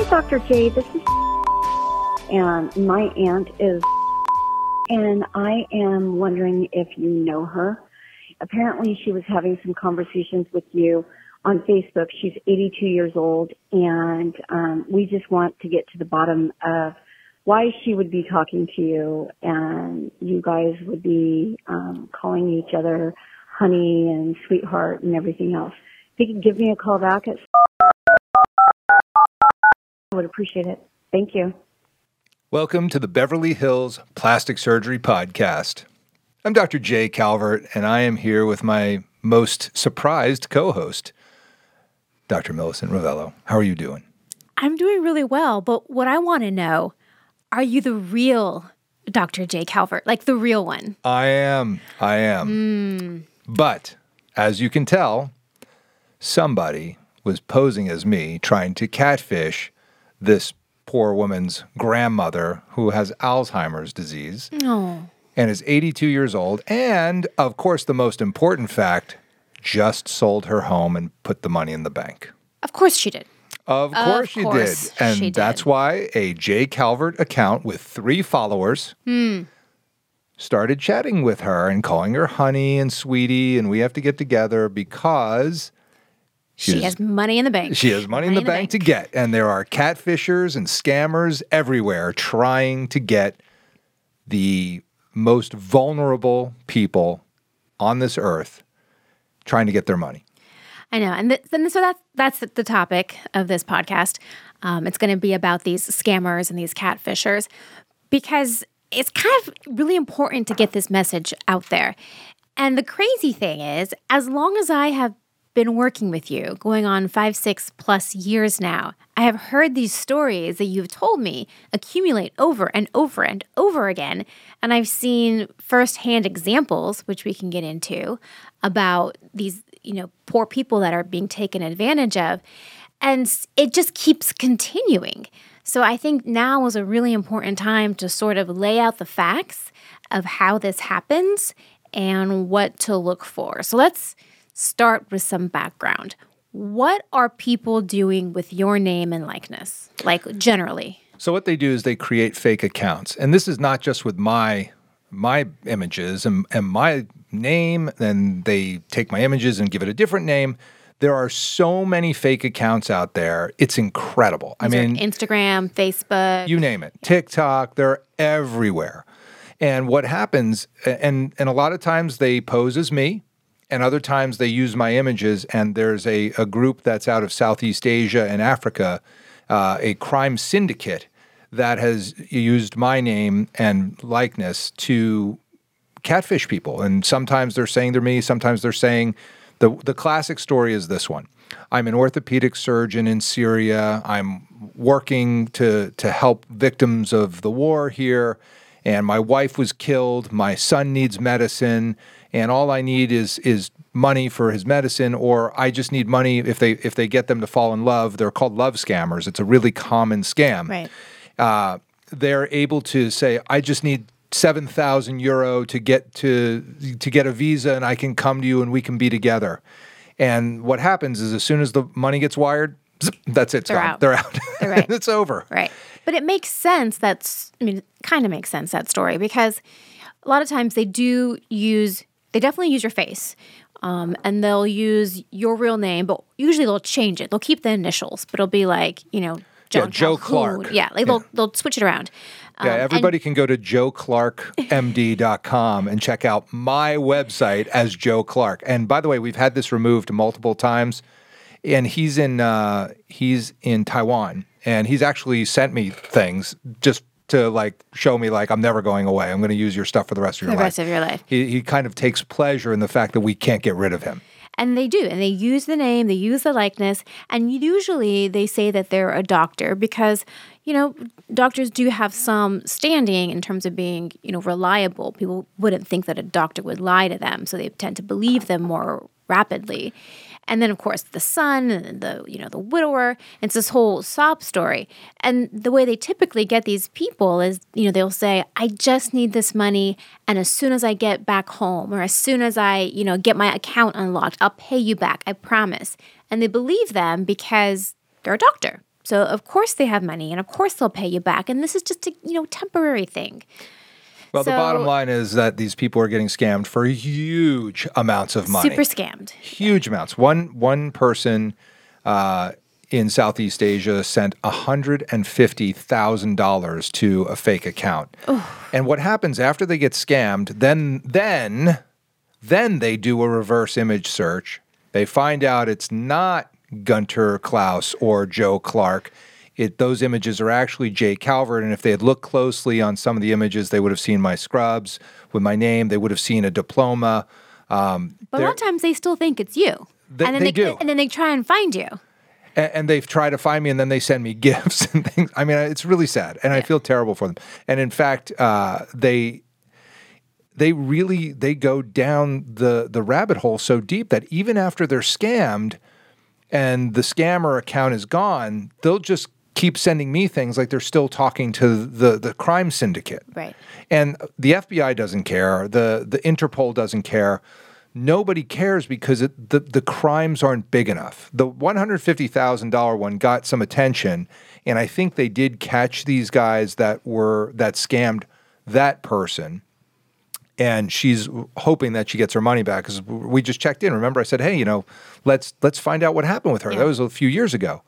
Hi, Dr. J. This is and my aunt is and I am wondering if you know her. Apparently she was having some conversations with you on Facebook. She's 82 years old and um, we just want to get to the bottom of why she would be talking to you and you guys would be um, calling each other honey and sweetheart and everything else. If you could give me a call back at would appreciate it. Thank you. Welcome to the Beverly Hills Plastic Surgery Podcast. I'm Dr. Jay Calvert, and I am here with my most surprised co host, Dr. Millicent Rovelo. How are you doing? I'm doing really well, but what I want to know are you the real Dr. Jay Calvert, like the real one? I am. I am. Hmm. But as you can tell, somebody was posing as me trying to catfish this poor woman's grandmother who has Alzheimer's disease Oh, and is 82 years old. And of course, the most important fact just sold her home and put the money in the bank. of course she did. Of course she course did. And she that's did. why a Jay Calvert account with three followers Hmm. started chatting with her and calling her honey and sweetie. And we have to get together because She, She is- has money in the bank. she has money in the bank to get. And there are catfishers and scammers everywhere trying to get the most vulnerable people on this earth trying to get their money. I know, and th- then so that's that's the topic of this podcast. Um, it's going to be about these scammers and these catfishers because it's kind of really important to get this message out there. And the crazy thing is, as long as I have been working with you, going on five, six plus years now, I have heard these stories that you've told me accumulate over and over and over again. And I've seen firsthand examples, which we can get into, about these, you know, poor people that are being taken advantage of. And it just keeps continuing. So I think now is a really important time to sort of lay out the facts of how this happens and what to look for. So let's start with some background. What are people doing with your name and likeness? Like generally. So what they do is they create fake accounts, and this is not just with my my images and, and my name. Then they take my images and give it a different name. There are so many fake accounts out there. It's incredible. I mean, Instagram, Facebook. you name it tiktok they're everywhere and what happens and and a lot of times they pose as me and other times they use my images and there's a, a group that's out of southeast asia and africa uh, a crime syndicate that has used my name and likeness to catfish people. And sometimes they're saying they're me, sometimes they're saying the the classic story is this one. I'm an orthopedic surgeon in Syria. I'm working to to help victims of the war here and my wife was killed, my son needs medicine and all I need is is money for his medicine or I just need money if they if they get them to fall in love. They're called love scammers. It's a really common scam Right. uh, they're able to say, "I just need seven thousand euro to get to to get a visa, and I can come to you, and we can be together." And what happens is, as soon as the money gets wired, zip, that's it. They're gone. out. They're out. They're right. it's over. Right. But it makes sense that's I mean, kind of makes sense that story because a lot of times they do use they definitely use your face. Um, and they'll use your real name, but usually they'll change it. They'll keep the initials, but it'll be like, you know, John Joe Calhoun. Clark. Yeah, like they'll they'll switch it around. Yeah, Um, and- everybody can go to joeclarkmd.com and check out my website as Joe Clark. And by the way, we've had this removed multiple times, and he's in uh, he's in Taiwan, and he's actually sent me things just to like show me like I'm never going away. I'm going to use your stuff for the rest of your the life. rest of your life. He, he kind of takes pleasure in the fact that we can't get rid of him. And they do. And they use the name, they use the likeness. And usually they say that they're a doctor because, you know, doctors do have some standing in terms of being, you know, reliable. People wouldn't think that a doctor would lie to them. So they tend to believe them more rapidly. And then of course the son and the you know the widower. It's this whole sob story. And the way they typically get these people is you know they'll say I just need this money and as soon as I get back home or as soon as I you know get my account unlocked I'll pay you back I promise. And they believe them because they're a doctor. So of course they have money and of course they'll pay you back. And this is just a you know temporary thing. Well, the bottom line is that these people are getting scammed for huge amounts of money. Super scammed. huge amounts. One one person uh, in Southeast Asia sent hundred and fifty thousand dollars to a fake account. And what happens after they get scammed? Then then then they do a reverse image search. They find out it's not Gunter Klaus or Joe Clark. It, those images are actually Jay Calvert, and if they had looked closely on some of the images, they would have seen my scrubs with my name. They would have seen a diploma. Um, But a lot of times they still think it's you. They- and then they do. and then they try and find you. and, and they've tried to find me and then they send me gifts and things i mean it's really sad and i feel terrible for them and in fact uh, they they really they go down the the rabbit hole so deep that even after they're scammed and the scammer account is gone they'll just keep sending me things like they're still talking to the the crime syndicate Right. and the FBI doesn't care. The the Interpol doesn't care. Nobody cares because it, the the crimes aren't big enough. The one hundred fifty thousand dollar one got some attention, and I think they did catch these guys that were that scammed that person. And she's hoping that she gets her money back because we just checked in. Remember, I said, "Hey, you know, let's let's find out what happened with her." Yeah. That was a few years ago.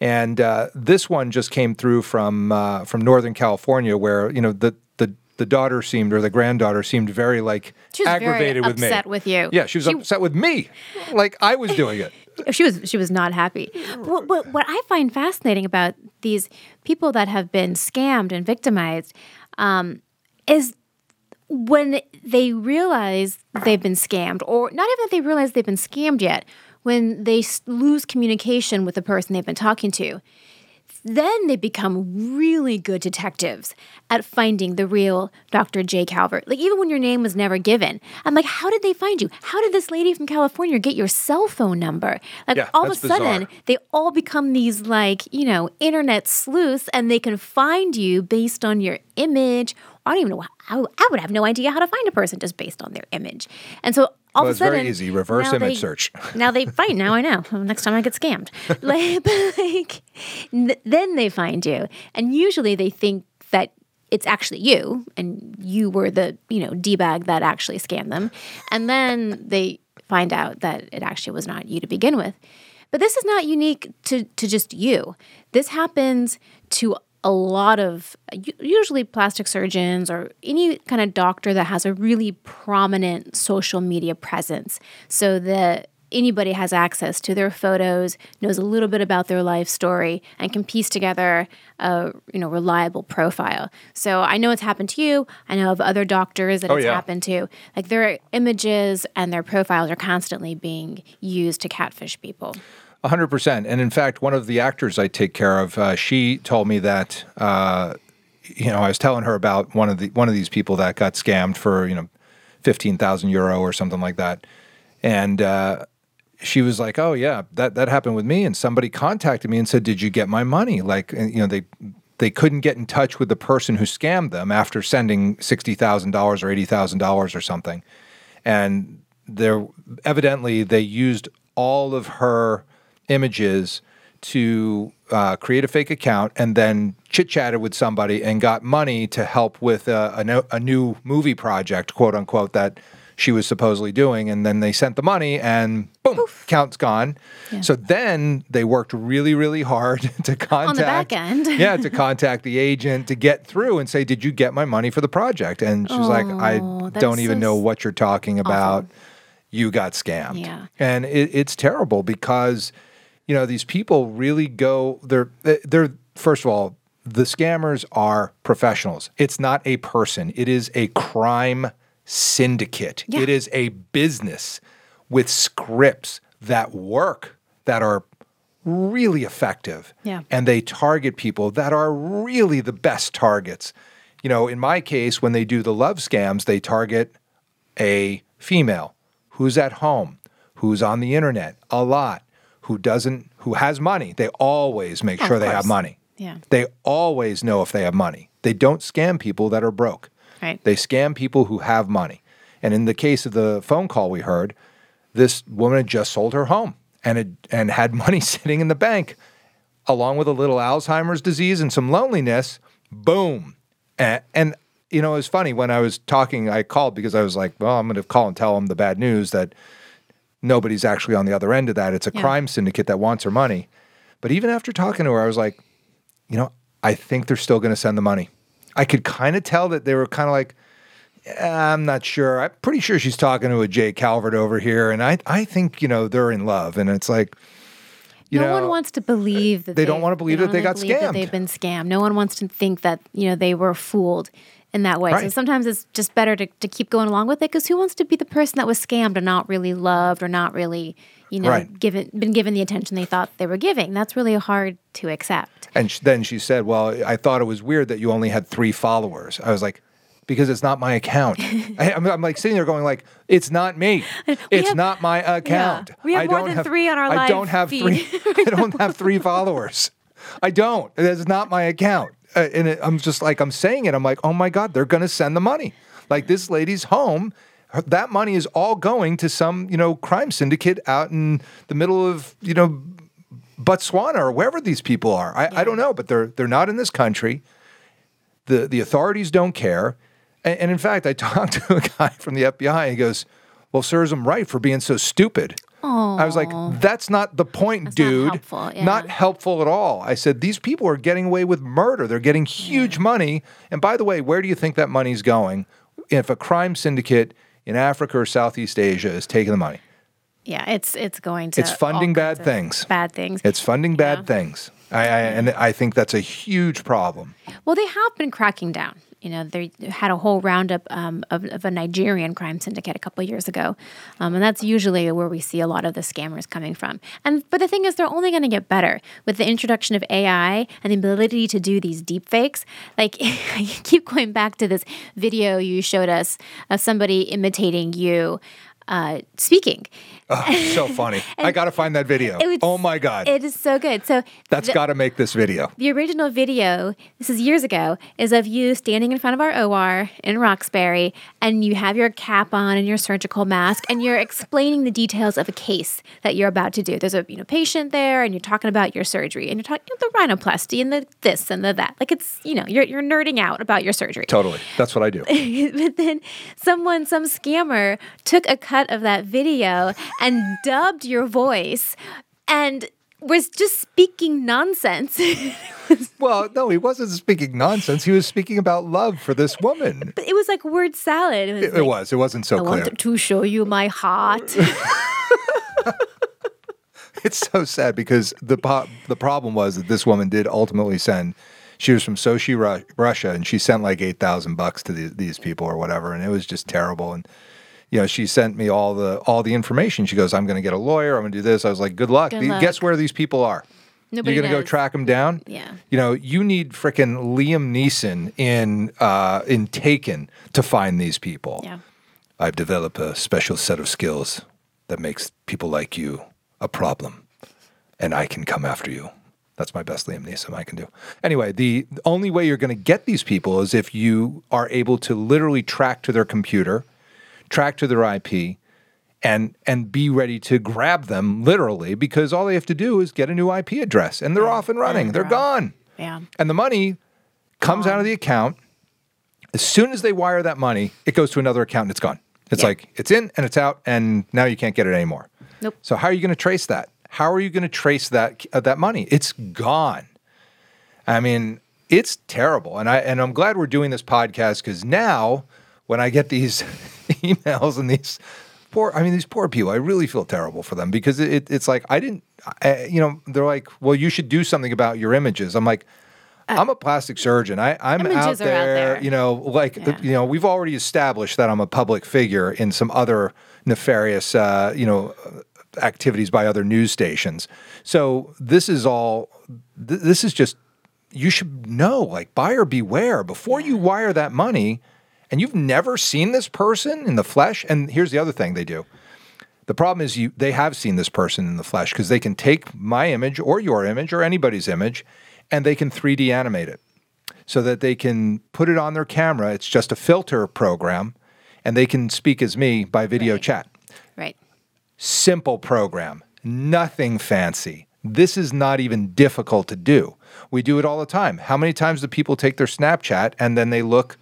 And uh, this one just came through from uh, from Northern California, where you know the the the daughter seemed or the granddaughter seemed very like was very aggravated with me. upset with you. Yeah, she was She- upset with me, like I was doing it. she was she was not happy. What, what, what I find fascinating about these people that have been scammed and victimized um, is when they realize they've been scammed, or not even that they realize they've been scammed yet, when they lose communication with the person they've been talking to. Then they become really good detectives at finding the real Dr. J. Calvert. Like, even when your name was never given, I'm like, how did they find you? How did this lady from California get your cell phone number? Like, Yeah, all of a sudden, bizarre. they all become these, like, you know, internet sleuths and they can find you based on your image. I don't even know. How, I would have no idea how to find a person just based on their image. And so all Well, of a sudden it's very easy. Reverse image they- search. now they fight. Now I know. Next time I get scammed, like, like then they find you, and usually they think that it's actually you, and you were the you know d bag that actually scammed them, and then they find out that it actually was not you to begin with. But this is not unique to to just you. This happens to a lot of usually plastic surgeons or any kind of doctor that has a really prominent social media presence so that anybody has access to their photos knows a little bit about their life story and can piece together a you know reliable profile. So i know it's happened to you. I know of other doctors that Oh, it's yeah. happened to. Like their images and their profiles are constantly being used to catfish people. A hundred percent. And in fact, one of the actors I take care of, uh, she told me that uh, you know I was telling her about one of the one of these people that got scammed for you know fifteen thousand euro or something like that, and uh, she was like, "Oh yeah, that that happened with me." And somebody contacted me and said, "Did you get my money?" Like you know they. They couldn't get in touch with the person who scammed them after sending sixty thousand dollars or eighty thousand dollars or something, and there evidently they used all of her images to uh, create a fake account and then chit chatted with somebody and got money to help with a, a, no, a new movie project, quote unquote, that she was supposedly doing. And then they sent the money and boom, account's gone. So then they worked really, really hard to contact on the back end. yeah, to contact the agent to get through and say, "Did you get my money for the project?" And she's like, "I Oh, don't even so know what you're talking about. You got scammed." Yeah. and it, it's terrible because you know these people really go. They're eh, they're first of all, the scammers are professionals. It's not a person. It is a crime syndicate. Yeah. It is a business with scripts that work that are really effective. Yeah. And they target people that are really the best targets. You know, in my case, when they do the love scams, they target a female who's at home, who's on the internet a lot, who doesn't, who has money. They always make Oh, sure they have money. Yeah. They always know if they have money. They don't scam people that are broke. Right. They scam people who have money. And in the case of the phone call we heard, this woman had just sold her home and had, and had money sitting in the bank along with a little Alzheimer's disease and some loneliness, boom. And, and you know, it was funny when I was talking, I called because I was like, well, I'm going to call and tell them the bad news that nobody's actually on the other end of that. It's a Yeah. crime syndicate that wants her money. But even after talking to her, I was like, you know, I think they're still going to send the money. I could kind of tell that they were kind of like, "Eh, I'm not sure. I'm pretty sure she's talking to a Jay Calvert over here, and I I think you know they're in love, and it's like, you no know, one wants to believe that they don't wanna believe that they got believe that scammed. they've been scammed. No one wants to think that you know they were fooled in that way. So sometimes it's just better to, to keep going along with it because who wants to be the person that was scammed and not really loved or not really you know Right. given been given the attention they thought they were giving? That's really hard to accept. And sh- then she said, "Well, I thought it was weird that you only had three followers." I was like, "Because it's not my account." I, I'm, I'm like sitting there going, "Like it's not me. It's have- not my account. we have I more than have, three on our I don't have three. I don't have three followers. I don't. It's not my account." Uh, and it, I'm just like, I'm saying it. I'm like, "Oh my god, they're going to send the money. Like this lady's home." That money is all going to some, you know, crime syndicate out in the middle of, you know, Botswana or wherever these people are. I, I don't know, but they're they're not in this country. The the authorities don't care. And, and in fact, I talked to a guy from the FBI and he goes, Well, serves him right for being so stupid. I was like, that's not the point, not dude. helpful, yeah. Not helpful at all. I said, these people are getting away with murder. They're getting huge money. And by the way, where do you think that money's going? If a crime syndicate in Africa or Southeast Asia is taking the money, Yeah, it's it's going to It's funding bad things. Bad things. it's funding bad Yeah. things. I, I, and I think that's a huge problem. Well, they have been cracking down. You know, they had a whole roundup um, of, of a Nigerian crime syndicate a couple years ago, um, and that's usually where we see a lot of the scammers coming from. And but the thing is, they're only going to get better with the introduction of AI and the ability to do these deep fakes. Like, I keep going back to this video you showed us of somebody imitating you uh, speaking. Oh, so funny. I got to find that video. Was- oh my God. It is so good. So That's got to make this video. the original video, this is years ago, is of you standing in front of our OR in Roxbury and you have your cap on and your surgical mask and you're explaining the details of a case that you're about to do. There's a you know patient there and you're talking about your surgery and you're talking the rhinoplasty and the this and the that. Like it's, you know, you're you're nerding out about your surgery. Totally. That's what I do. but then someone, some scammer, took a cut of that video and dubbed your voice and was just speaking nonsense. well, no, he wasn't speaking nonsense. He was speaking about love for this woman. But it was like word salad. It was, It, like, it was. It wasn't so I clear. want to show you my heart. It's so sad because the po- the problem was that this woman did ultimately send. She was from Sochi, Ru- Russia, and she sent like eight thousand bucks to the, these people or whatever, and it was just terrible. And you know, she sent me all the all the information. She goes, "I'm going to get a lawyer. I'm going to do this." I was like, "Good luck. Good luck. Guess where these people are? Nobody You're going to go track them down? Yeah. You know, you need frickin' Liam Neeson in uh, in Taken to find these people. yeah. I've developed a special set of skills that makes people like you a problem, and I can come after you. That's my best Liam Neeson I can do. Anyway, the only way you're going to get these people is if you are able to literally track to their computer, track to their IP, and and be ready to grab them literally because all they have to do is get a new IP address and they're off and running. They're they're gone. Yeah. And the money comes out of the account. As soon as they wire that money, it goes to another account and it's gone. It's Yeah. like it's in and it's out, and now you can't get it anymore. Nope. So how are you going to trace that? How are you going to trace that uh, that money? It's gone. I mean, it's terrible. And I and I'm glad we're doing this podcast because now when I get these emails and these poor, I mean, these poor people, I really feel terrible for them because it, it's like I didn't, I, you know, they're like, well, you should do something about your images. I'm like. I'm a plastic surgeon. I, I'm out there, out there. you know, like Yeah. you know, we've already established that I'm a public figure in some other nefarious, uh, you know, activities by other news stations. So this is all. Th- this is just. You should know, like buyer beware before you wire that money, and you've never seen this person in the flesh. And here's the other thing they do. The problem is you they have seen this person in the flesh because they can take my image or your image or anybody's image and they can 3D animate it so that they can put it on their camera. It's just a filter program and they can speak as me by video Right. chat. Right. Simple program, nothing fancy, This is not even difficult to do. We do it all the time. How many times do people take their Snapchat and then they look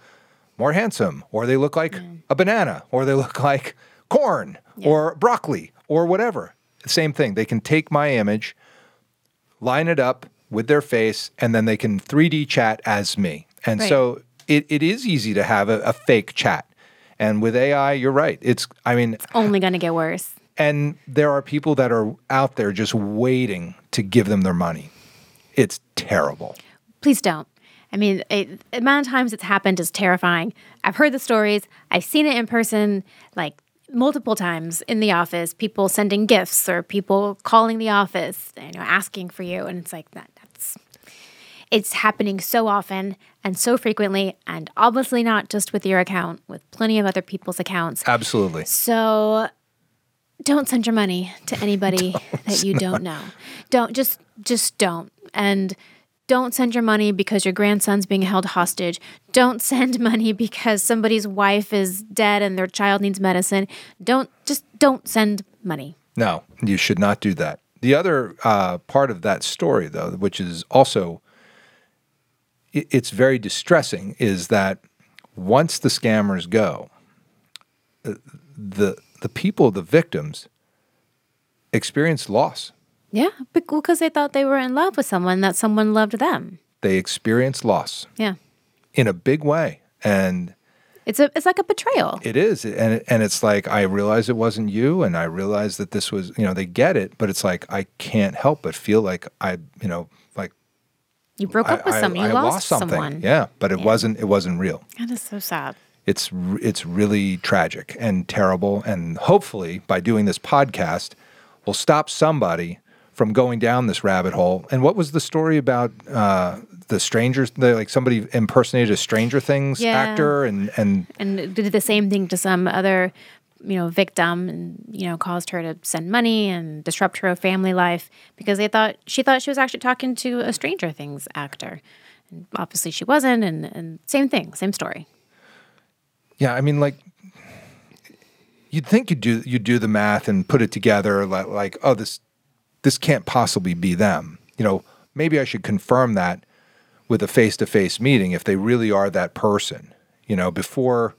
more handsome, or they look like a banana, or they look like corn, or broccoli, or whatever? Same thing. They can take my image, line it up with their face, and then they can 3D chat as me. And Right. so it, it is easy to have a, a fake chat. And with AI, you're right. It's, I mean, it's Only going to get worse. and there are people that are out there just waiting to give them their money. It's terrible. Please don't. I mean, it, the amount of times it's happened is terrifying. I've heard the stories. I've seen it in person, like multiple times in the office. People sending gifts or people calling the office, you know, asking for you, and it's like that. That's it's happening so often and so frequently, and obviously not just with your account, with plenty of other people's accounts. Absolutely. So don't send your money to anybody that you don't know. Don't just just don't. And don't send your money because your grandson's being held hostage. Don't send money because somebody's wife is dead and their child needs medicine. Don't just don't send money. No, you should not do that. The other uh, part of that story, though, which is also it's very distressing, is that once the scammers go, uh, the the people, the victims, experience loss. Yeah, because they thought they were in love with someone that someone loved them. They experience loss Yeah. in a big way, and It's a it's like a betrayal. It is, and it, and it's like I realize it wasn't you, and I realize that this was, you know, they get it, but it's like I can't help but feel like I, you know, like You broke I, up with someone. You I lost, lost something, someone. yeah, but it wasn't, it wasn't real. That is so sad. It's it's really tragic and terrible, and hopefully by doing this podcast, we'll stop somebody from going down this rabbit hole. And what was the story about uh, the strangers? The, like somebody impersonated a Stranger Things Yeah. actor, and and and did the same thing to some other you know victim and you know caused her to send money and disrupt her family life because they thought she thought she was actually talking to a stranger things actor and obviously she wasn't and and same thing same story Yeah, I mean, like you'd think you'd do you do the math and put it together, like, like oh this this can't possibly be them. You know, maybe I should confirm that with a face to face meeting if they really are that person. You know, before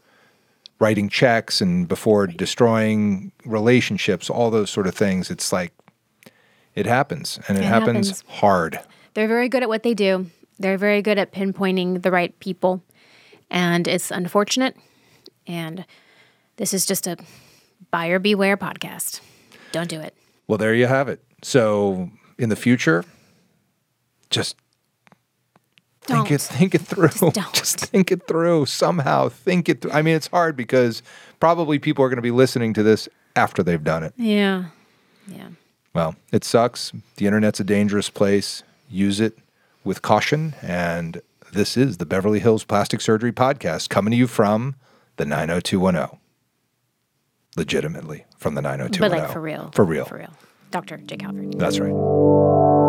writing checks and before destroying relationships, all those sort of things. It's like it happens, and it, It happens, happens. hard. they're very good at what they do they're very good at pinpointing the right people and it's unfortunate and this is just a buyer beware podcast don't do it Well, there you have it. So in the future, just think it Don't. think it through. don't. Just think it through somehow. Think it. Through. I mean, it's hard because probably people are going to be listening to this after they've done it. yeah yeah Well, it sucks. The internet's a dangerous place. Use it with caution. And this is the Beverly Hills Plastic Surgery Podcast coming to you from the 90210. Legitimately from the 90210. but like for real For real. for real dr Jay Calvert. That's right.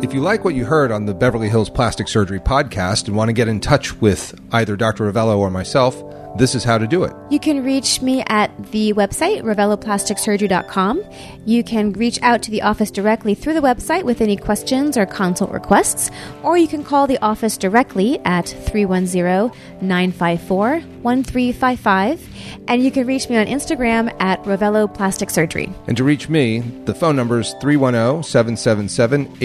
If you like what you heard on the Beverly Hills Plastic Surgery podcast and want to get in touch with either Dr. Rovelo or myself, this is how to do it. You can reach me at the website, roveloplasticsurgery.com. You can reach out to the office directly through the website with any questions or consult requests, or you can call the office directly at 310 954 1355. And you can reach me on Instagram at Rovelo Plastic Surgery. And to reach me, the phone number is 310 777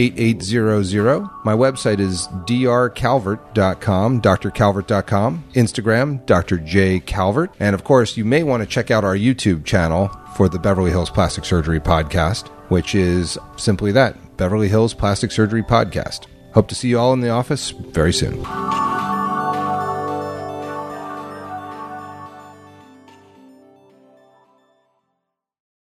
8800. My website is drcalvert.com, drcalvert.com, Instagram, Dr. J. Calvert. And of course, you may want to check out our YouTube channel for the Beverly Hills Plastic Surgery Podcast, which is simply that Beverly Hills Plastic Surgery Podcast. Hope to see you all in the office very soon.